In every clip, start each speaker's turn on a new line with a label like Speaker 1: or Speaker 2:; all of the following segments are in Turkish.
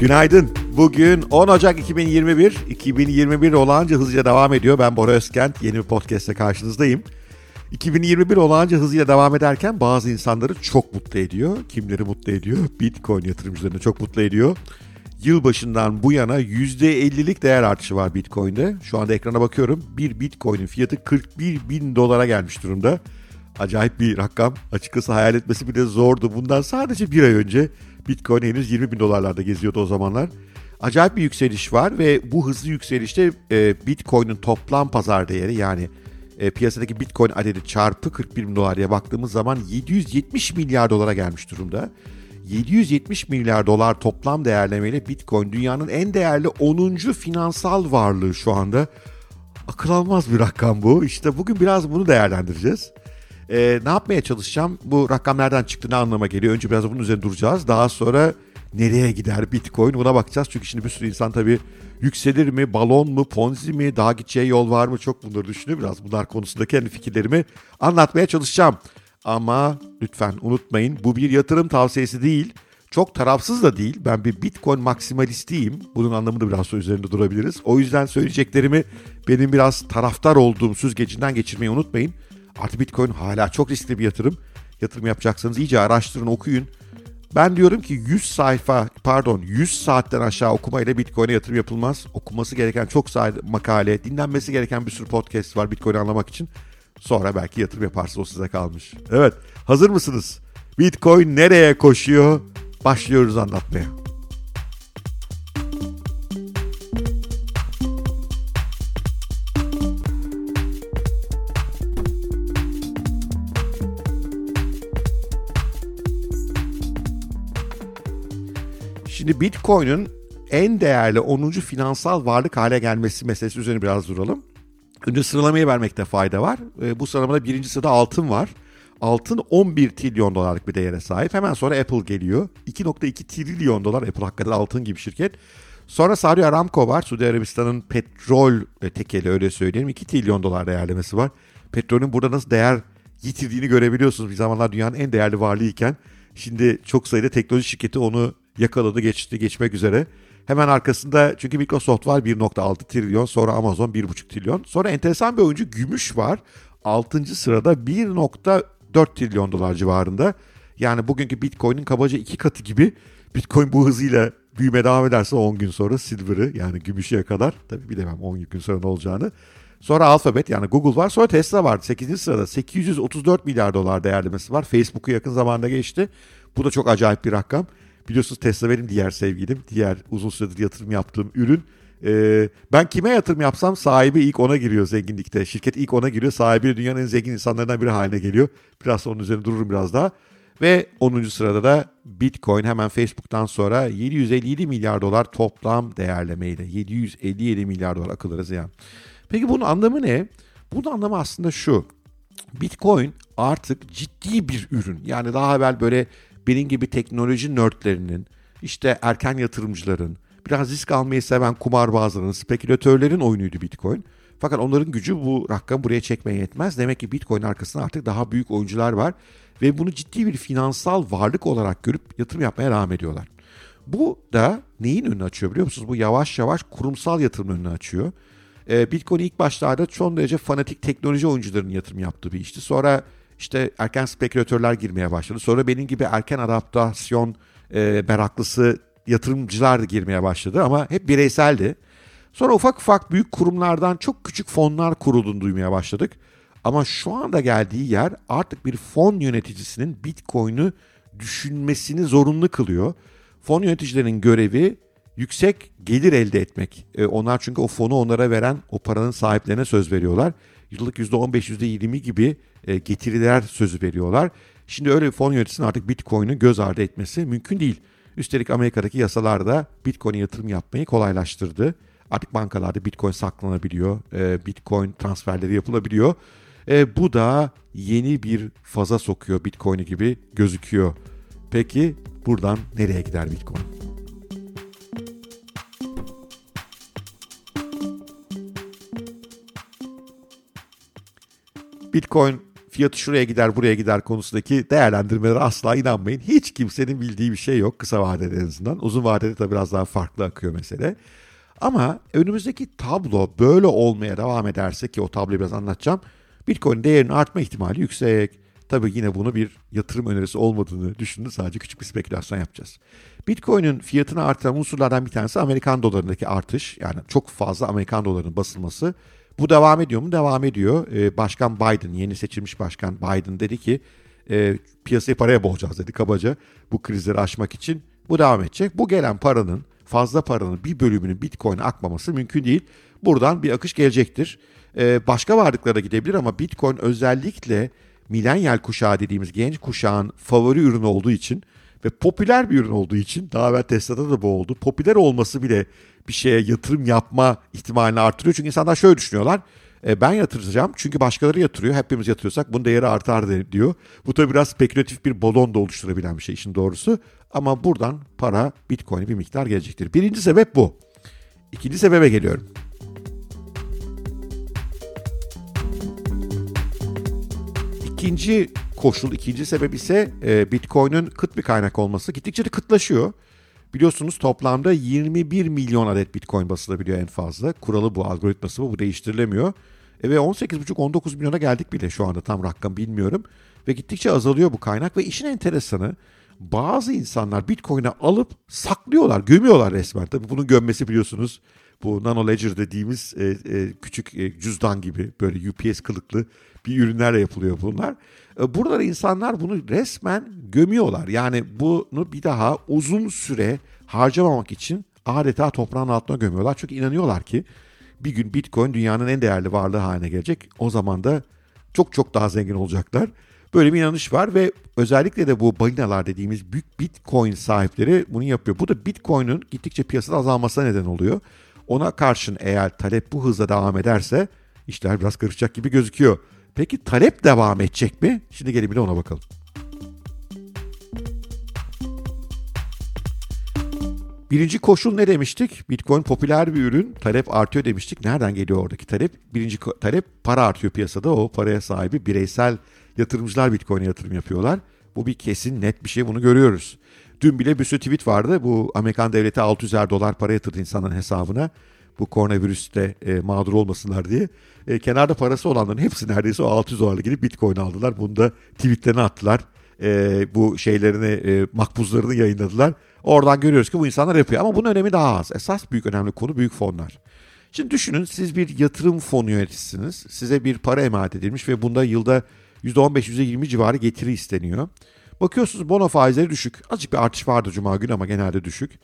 Speaker 1: Günaydın. Bugün 10 Ocak 2021. 2021 olağanca hızlıca devam ediyor. Ben Bora Özkent. Yeni bir podcast'te karşınızdayım. 2021 olağanca hızıyla devam ederken bazı insanları çok mutlu ediyor. Kimleri mutlu ediyor? Bitcoin yatırımcılarını çok mutlu ediyor. Yılbaşından bu yana %50'lik değer artışı var Bitcoin'de. Şu anda ekrana bakıyorum. Bir Bitcoin'in fiyatı 41 bin dolara gelmiş durumda. Acayip bir rakam. Açıkçası hayal etmesi bile zordu. Bundan sadece bir ay önce Bitcoin henüz 20 bin dolarlarda geziyordu o zamanlar. Acayip bir yükseliş var ve bu hızlı yükselişte e, Bitcoin'in toplam pazar değeri yani e, piyasadaki Bitcoin adedi çarpı 41 bin dolar diye baktığımız zaman 770 milyar dolara gelmiş durumda. 770 milyar dolar toplam değerlemeyle Bitcoin dünyanın en değerli 10. finansal varlığı şu anda. Akıl almaz bir rakam bu. İşte bugün biraz bunu değerlendireceğiz. Ee, ne yapmaya çalışacağım? Bu rakam nereden çıktı ne anlama geliyor? Önce biraz bunun üzerine duracağız. Daha sonra nereye gider Bitcoin buna bakacağız. Çünkü şimdi bir sürü insan tabii yükselir mi, balon mu, ponzi mi, daha gideceği yol var mı çok bunları düşünüyor. Biraz bunlar konusunda kendi fikirlerimi anlatmaya çalışacağım. Ama lütfen unutmayın bu bir yatırım tavsiyesi değil. Çok tarafsız da değil. Ben bir Bitcoin maksimalistiyim. Bunun anlamını biraz sonra üzerinde durabiliriz. O yüzden söyleyeceklerimi benim biraz taraftar olduğum süzgecinden geçirmeyi unutmayın. Artı Bitcoin hala çok riskli bir yatırım. Yatırım yapacaksanız iyice araştırın, okuyun. Ben diyorum ki 100 sayfa, pardon 100 saatten aşağı okumayla Bitcoin'e yatırım yapılmaz. Okuması gereken çok sayıda makale, dinlenmesi gereken bir sürü podcast var Bitcoin'i anlamak için. Sonra belki yatırım yaparsınız o size kalmış. Evet, hazır mısınız? Bitcoin nereye koşuyor? Başlıyoruz anlatmaya. Şimdi Bitcoin'in en değerli 10. finansal varlık hale gelmesi meselesi üzerine biraz duralım. Önce sıralamayı vermekte fayda var. E, bu sıralamada birinci sırada altın var. Altın 11 trilyon dolarlık bir değere sahip. Hemen sonra Apple geliyor. 2.2 trilyon dolar Apple hakikaten altın gibi şirket. Sonra Saudi Aramco var. Suudi Arabistan'ın petrol e, tekeli öyle söyleyelim. 2 trilyon dolar değerlemesi var. Petrolün burada nasıl değer yitirdiğini görebiliyorsunuz. Bir zamanlar dünyanın en değerli varlığı iken şimdi çok sayıda teknoloji şirketi onu yakaladı geçti geçmek üzere. Hemen arkasında çünkü Microsoft var 1.6 trilyon sonra Amazon 1.5 trilyon. Sonra enteresan bir oyuncu Gümüş var. 6. sırada 1.4 trilyon dolar civarında. Yani bugünkü Bitcoin'in kabaca iki katı gibi Bitcoin bu hızıyla büyüme devam ederse 10 gün sonra Silver'ı yani gümüşe kadar tabii bilemem 10 gün sonra ne olacağını. Sonra Alphabet yani Google var sonra Tesla var 8. sırada 834 milyar dolar değerlemesi var. Facebook'u yakın zamanda geçti. Bu da çok acayip bir rakam. Biliyorsunuz Tesla benim diğer sevgilim. Diğer uzun süredir yatırım yaptığım ürün. Ee, ben kime yatırım yapsam sahibi ilk ona giriyor zenginlikte. Şirket ilk ona giriyor. Sahibi dünyanın en zengin insanlarından biri haline geliyor. Biraz onun üzerine dururum biraz daha. Ve 10. sırada da Bitcoin hemen Facebook'tan sonra 757 milyar dolar toplam değerlemeyle. 757 milyar dolar akıllara ziyan. Peki bunun anlamı ne? Bunun anlamı aslında şu. Bitcoin artık ciddi bir ürün. Yani daha evvel böyle benim gibi teknoloji nerdlerinin, işte erken yatırımcıların, biraz risk almayı seven kumarbazların, spekülatörlerin oyunuydu Bitcoin. Fakat onların gücü bu rakamı buraya çekmeye yetmez. Demek ki Bitcoin arkasında artık daha büyük oyuncular var ve bunu ciddi bir finansal varlık olarak görüp yatırım yapmaya devam ediyorlar. Bu da neyin önünü açıyor biliyor musunuz? Bu yavaş yavaş kurumsal yatırım önünü açıyor. Bitcoin ilk başlarda son derece fanatik teknoloji oyuncularının yatırım yaptığı bir işti. Sonra işte erken spekülatörler girmeye başladı. Sonra benim gibi erken adaptasyon e, meraklısı yatırımcılar girmeye başladı ama hep bireyseldi. Sonra ufak ufak büyük kurumlardan çok küçük fonlar kurulduğunu duymaya başladık. Ama şu anda geldiği yer artık bir fon yöneticisinin Bitcoin'i düşünmesini zorunlu kılıyor. Fon yöneticilerinin görevi yüksek gelir elde etmek. E, onlar çünkü o fonu onlara veren o paranın sahiplerine söz veriyorlar. Yıllık %15, %20 gibi e, getiriler sözü veriyorlar. Şimdi öyle bir fon yöneticisinin artık Bitcoin'i göz ardı etmesi mümkün değil. Üstelik Amerika'daki yasalar da Bitcoin'e yatırım yapmayı kolaylaştırdı. Artık bankalarda Bitcoin saklanabiliyor, e, Bitcoin transferleri yapılabiliyor. E, bu da yeni bir faza sokuyor Bitcoin'i gibi gözüküyor. Peki buradan nereye gider Bitcoin? Bitcoin fiyatı şuraya gider buraya gider konusundaki değerlendirmelere asla inanmayın. Hiç kimsenin bildiği bir şey yok kısa vadede en azından. Uzun vadede de biraz daha farklı akıyor mesele. Ama önümüzdeki tablo böyle olmaya devam ederse ki o tabloyu biraz anlatacağım. Bitcoin değerinin artma ihtimali yüksek. Tabii yine bunu bir yatırım önerisi olmadığını düşündü. Sadece küçük bir spekülasyon yapacağız. Bitcoin'in fiyatını artıran unsurlardan bir tanesi Amerikan dolarındaki artış. Yani çok fazla Amerikan dolarının basılması. Bu devam ediyor mu? Devam ediyor. Ee, başkan Biden, yeni seçilmiş başkan Biden dedi ki e, piyasayı paraya boğacağız dedi kabaca bu krizleri aşmak için. Bu devam edecek. Bu gelen paranın fazla paranın bir bölümünün Bitcoin'e akmaması mümkün değil. Buradan bir akış gelecektir. Ee, başka varlıklara gidebilir ama Bitcoin özellikle milenyal kuşağı dediğimiz genç kuşağın favori ürünü olduğu için ve popüler bir ürün olduğu için daha evvel Tesla'da da bu oldu. Popüler olması bile bir şeye yatırım yapma ihtimalini artırıyor. Çünkü insanlar şöyle düşünüyorlar. E, ben yatıracağım çünkü başkaları yatırıyor. Hepimiz yatırıyorsak bunun değeri artar diyor. Bu tabi biraz spekülatif bir balon da oluşturabilen bir şey işin doğrusu. Ama buradan para Bitcoin'e bir miktar gelecektir. Birinci sebep bu. İkinci sebebe geliyorum. İkinci koşul, ikinci sebep ise e, Bitcoin'in kıt bir kaynak olması. Gittikçe de kıtlaşıyor. Biliyorsunuz toplamda 21 milyon adet Bitcoin basılabiliyor en fazla. Kuralı bu, algoritması bu, bu değiştirilemiyor. E ve 18,5-19 milyona geldik bile şu anda tam rakam bilmiyorum. Ve gittikçe azalıyor bu kaynak ve işin enteresanı bazı insanlar Bitcoin'e alıp saklıyorlar, gömüyorlar resmen. Tabii bunun gömmesi biliyorsunuz bu Nano Ledger dediğimiz e, e, küçük e, cüzdan gibi böyle UPS kılıklı bir ürünlerle yapılıyor bunlar. E, burada insanlar bunu resmen gömüyorlar. Yani bunu bir daha uzun süre harcamamak için adeta toprağın altına gömüyorlar. Çünkü inanıyorlar ki bir gün Bitcoin dünyanın en değerli varlığı haline gelecek. O zaman da çok çok daha zengin olacaklar. Böyle bir inanış var ve özellikle de bu balinalar dediğimiz büyük Bitcoin sahipleri bunu yapıyor. Bu da Bitcoin'in gittikçe piyasada azalmasına neden oluyor. Ona karşın eğer talep bu hızla devam ederse işler biraz karışacak gibi gözüküyor. Peki talep devam edecek mi? Şimdi gelin bir de ona bakalım. Birinci koşul ne demiştik? Bitcoin popüler bir ürün, talep artıyor demiştik. Nereden geliyor oradaki talep? Birinci talep para artıyor piyasada. O paraya sahibi bireysel yatırımcılar Bitcoin'e yatırım yapıyorlar. Bu bir kesin net bir şey bunu görüyoruz. Dün bile bir sürü tweet vardı. Bu Amerikan devleti 600 dolar para yatırdı insanların hesabına. Bu koronavirüste e, mağdur olmasınlar diye. E, kenarda parası olanların hepsi neredeyse o 600 dolarla gidip Bitcoin aldılar. Bunu da tweetlerini attılar. E, bu şeylerini, e, makbuzlarını yayınladılar. Oradan görüyoruz ki bu insanlar yapıyor. Ama bunun önemi daha az. Esas büyük önemli konu büyük fonlar. Şimdi düşünün siz bir yatırım fonu yöneticisiniz. Size bir para emanet edilmiş ve bunda yılda %15-%20 civarı getiri isteniyor. Bakıyorsunuz bono faizleri düşük. Azıcık bir artış vardı cuma günü ama genelde düşük.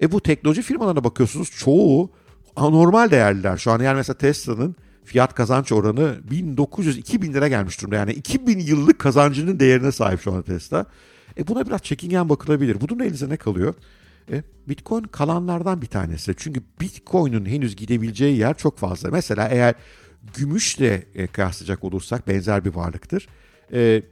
Speaker 1: E bu teknoloji firmalarına bakıyorsunuz çoğu anormal değerliler. Şu an yani mesela Tesla'nın fiyat kazanç oranı 1900-2000 lira gelmiş durumda. Yani 2000 yıllık kazancının değerine sahip şu an Tesla. E buna biraz çekingen bakılabilir. Bunun elinize ne kalıyor? E, Bitcoin kalanlardan bir tanesi. Çünkü Bitcoin'in henüz gidebileceği yer çok fazla. Mesela eğer gümüşle e, kıyaslayacak olursak benzer bir varlıktır. E,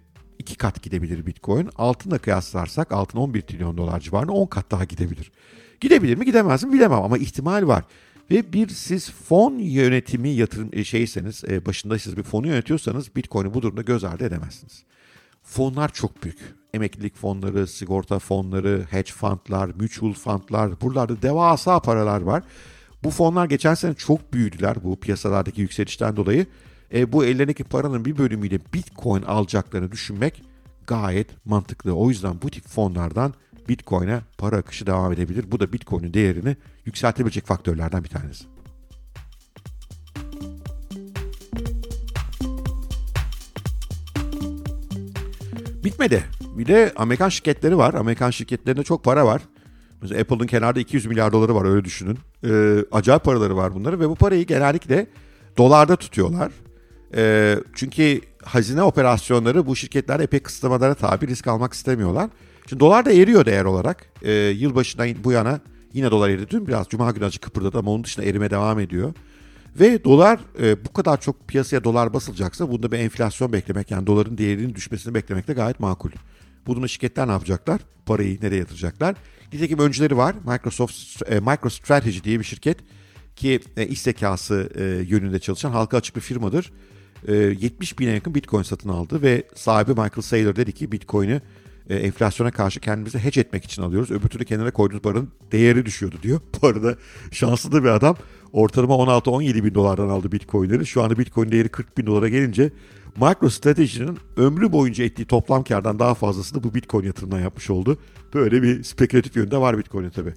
Speaker 1: iki kat gidebilir Bitcoin. Altınla kıyaslarsak altın 11 trilyon dolar civarında 10 kat daha gidebilir. Gidebilir mi gidemez mi bilemem ama ihtimal var. Ve bir siz fon yönetimi yatırım e, şeyseniz, e, başında siz bir fonu yönetiyorsanız Bitcoin'i bu durumda göz ardı edemezsiniz. Fonlar çok büyük. Emeklilik fonları, sigorta fonları, hedge fundlar, mutual fundlar, buralarda devasa paralar var. Bu fonlar geçen sene çok büyüdüler bu piyasalardaki yükselişten dolayı. E, bu ellerindeki paranın bir bölümüyle Bitcoin alacaklarını düşünmek gayet mantıklı. O yüzden bu tip fonlardan Bitcoin'e para akışı devam edebilir. Bu da Bitcoin'in değerini yükseltebilecek faktörlerden bir tanesi. Bitmedi. Bir de Amerikan şirketleri var. Amerikan şirketlerinde çok para var. Mesela Apple'ın kenarda 200 milyar doları var öyle düşünün. Ee, acayip paraları var bunları ve bu parayı genellikle dolarda tutuyorlar. Ee, çünkü hazine operasyonları bu şirketler epey kısıtlamalara tabi risk almak istemiyorlar. Şimdi dolar da eriyor değer olarak. Ee, yılbaşından bu yana yine dolar eridi. Dün biraz cuma günü acı kıpırdadı ama onun dışında erime devam ediyor. Ve dolar e, bu kadar çok piyasaya dolar basılacaksa bunda bir enflasyon beklemek yani doların değerinin düşmesini beklemek de gayet makul. Bu durumda şirketler ne yapacaklar? Parayı nereye yatıracaklar? Nitekim öncüleri var. Microsoft, e, MicroStrategy diye bir şirket ki e, iş zekası e, yönünde çalışan halka açık bir firmadır. E, 70 bine yakın Bitcoin satın aldı ve sahibi Michael Saylor dedi ki Bitcoin'i e, enflasyona karşı kendimizi hedge etmek için alıyoruz. Öbür türlü kenara koyduğunuz paranın değeri düşüyordu diyor. Bu arada şanslı da bir adam ortalama 16-17 bin dolardan aldı Bitcoin'leri. Şu anda Bitcoin değeri 40 bin dolara gelince MicroStrategy'nin ömrü boyunca ettiği toplam kardan daha fazlasını bu Bitcoin yatırımından yapmış oldu. Böyle bir spekülatif yönde var Bitcoin'in tabii.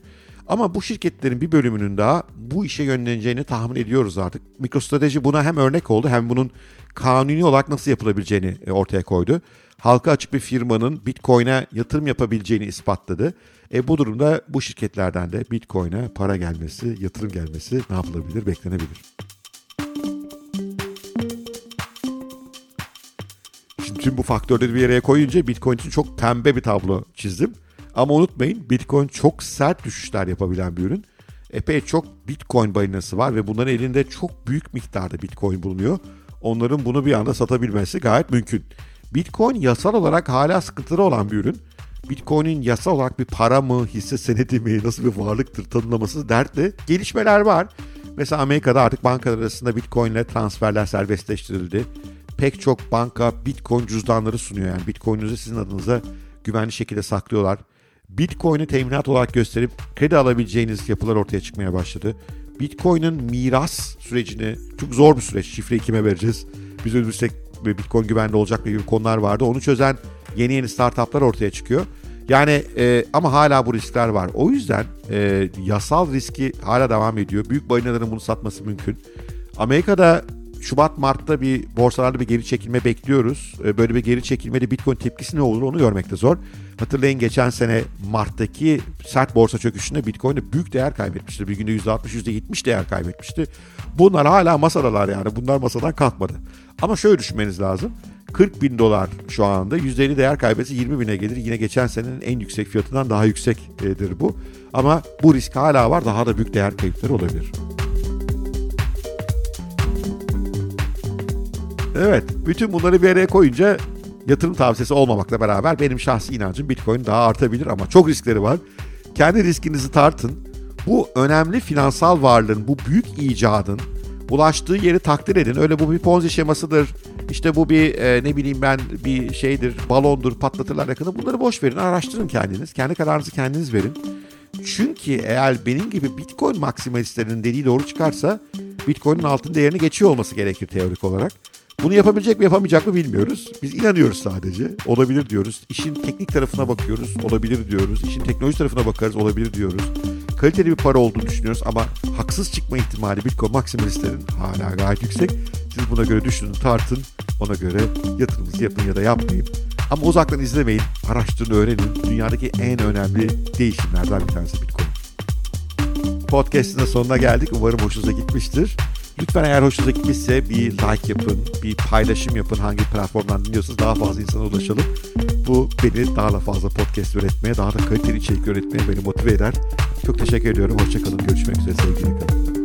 Speaker 1: Ama bu şirketlerin bir bölümünün daha bu işe yönleneceğini tahmin ediyoruz artık. MicroStrategy buna hem örnek oldu hem bunun kanuni olarak nasıl yapılabileceğini e, ortaya koydu. Halka açık bir firmanın Bitcoin'e yatırım yapabileceğini ispatladı. E bu durumda bu şirketlerden de Bitcoin'e para gelmesi, yatırım gelmesi ne yapılabilir, beklenebilir. Şimdi tüm bu faktörleri bir araya koyunca Bitcoin için çok pembe bir tablo çizdim. Ama unutmayın Bitcoin çok sert düşüşler yapabilen bir ürün. Epey çok Bitcoin balinası var ve bunların elinde çok büyük miktarda Bitcoin bulunuyor. Onların bunu bir anda satabilmesi gayet mümkün. Bitcoin yasal olarak hala sıkıntılı olan bir ürün. Bitcoin'in yasal olarak bir para mı, hisse senedi mi, nasıl bir varlıktır tanımlaması dertli. Gelişmeler var. Mesela Amerika'da artık bankalar arasında Bitcoin ile transferler serbestleştirildi. Pek çok banka Bitcoin cüzdanları sunuyor. Yani Bitcoin'inizi sizin adınıza güvenli şekilde saklıyorlar. Bitcoin'i teminat olarak gösterip kredi alabileceğiniz yapılar ortaya çıkmaya başladı. Bitcoin'in miras sürecini çok zor bir süreç. Şifreyi kime vereceğiz? Biz ölürsek Bitcoin güvenli olacak gibi konular vardı. Onu çözen yeni yeni startuplar ortaya çıkıyor. Yani e, ama hala bu riskler var. O yüzden e, yasal riski hala devam ediyor. Büyük balinaların bunu satması mümkün. Amerika'da Şubat Mart'ta bir borsalarda bir geri çekilme bekliyoruz. E, böyle bir geri çekilmede Bitcoin tepkisi ne olur onu görmekte zor. Hatırlayın geçen sene Mart'taki sert borsa çöküşünde Bitcoin büyük değer kaybetmişti. Bir günde %60, %70 değer kaybetmişti. Bunlar hala masadalar yani. Bunlar masadan kalkmadı. Ama şöyle düşünmeniz lazım. 40 bin dolar şu anda %50 değer kaybetse 20 bine gelir. Yine geçen senenin en yüksek fiyatından daha yüksektir bu. Ama bu risk hala var. Daha da büyük değer kayıpları olabilir. Evet, bütün bunları bir araya koyunca yatırım tavsiyesi olmamakla beraber benim şahsi inancım Bitcoin daha artabilir ama çok riskleri var. Kendi riskinizi tartın. Bu önemli finansal varlığın, bu büyük icadın ulaştığı yeri takdir edin. Öyle bu bir ponzi şemasıdır. İşte bu bir e, ne bileyim ben bir şeydir, balondur, patlatırlar yakını. Bunları boş verin, araştırın kendiniz. Kendi kararınızı kendiniz verin. Çünkü eğer benim gibi Bitcoin maksimalistlerinin dediği doğru çıkarsa Bitcoin'in altın değerini geçiyor olması gerekir teorik olarak. Bunu yapabilecek mi yapamayacak mı bilmiyoruz. Biz inanıyoruz sadece. Olabilir diyoruz. İşin teknik tarafına bakıyoruz. Olabilir diyoruz. İşin teknoloji tarafına bakarız. Olabilir diyoruz. Kaliteli bir para olduğunu düşünüyoruz ama haksız çıkma ihtimali Bitcoin maksimalistlerin hala gayet yüksek. Siz buna göre düşünün, tartın. Ona göre yatırımınızı yapın ya da yapmayın. Ama uzaktan izlemeyin. Araştırın, öğrenin. Dünyadaki en önemli değişimlerden bir tanesi Bitcoin. Podcast'ın sonuna geldik. Umarım hoşunuza gitmiştir. Lütfen eğer hoşunuza gitmişse bir like yapın, bir paylaşım yapın hangi platformdan dinliyorsanız daha fazla insana ulaşalım. Bu beni daha da fazla podcast üretmeye, daha da kaliteli içerik üretmeye beni motive eder. Çok teşekkür ediyorum. Hoşçakalın. Görüşmek üzere sevgili kalın.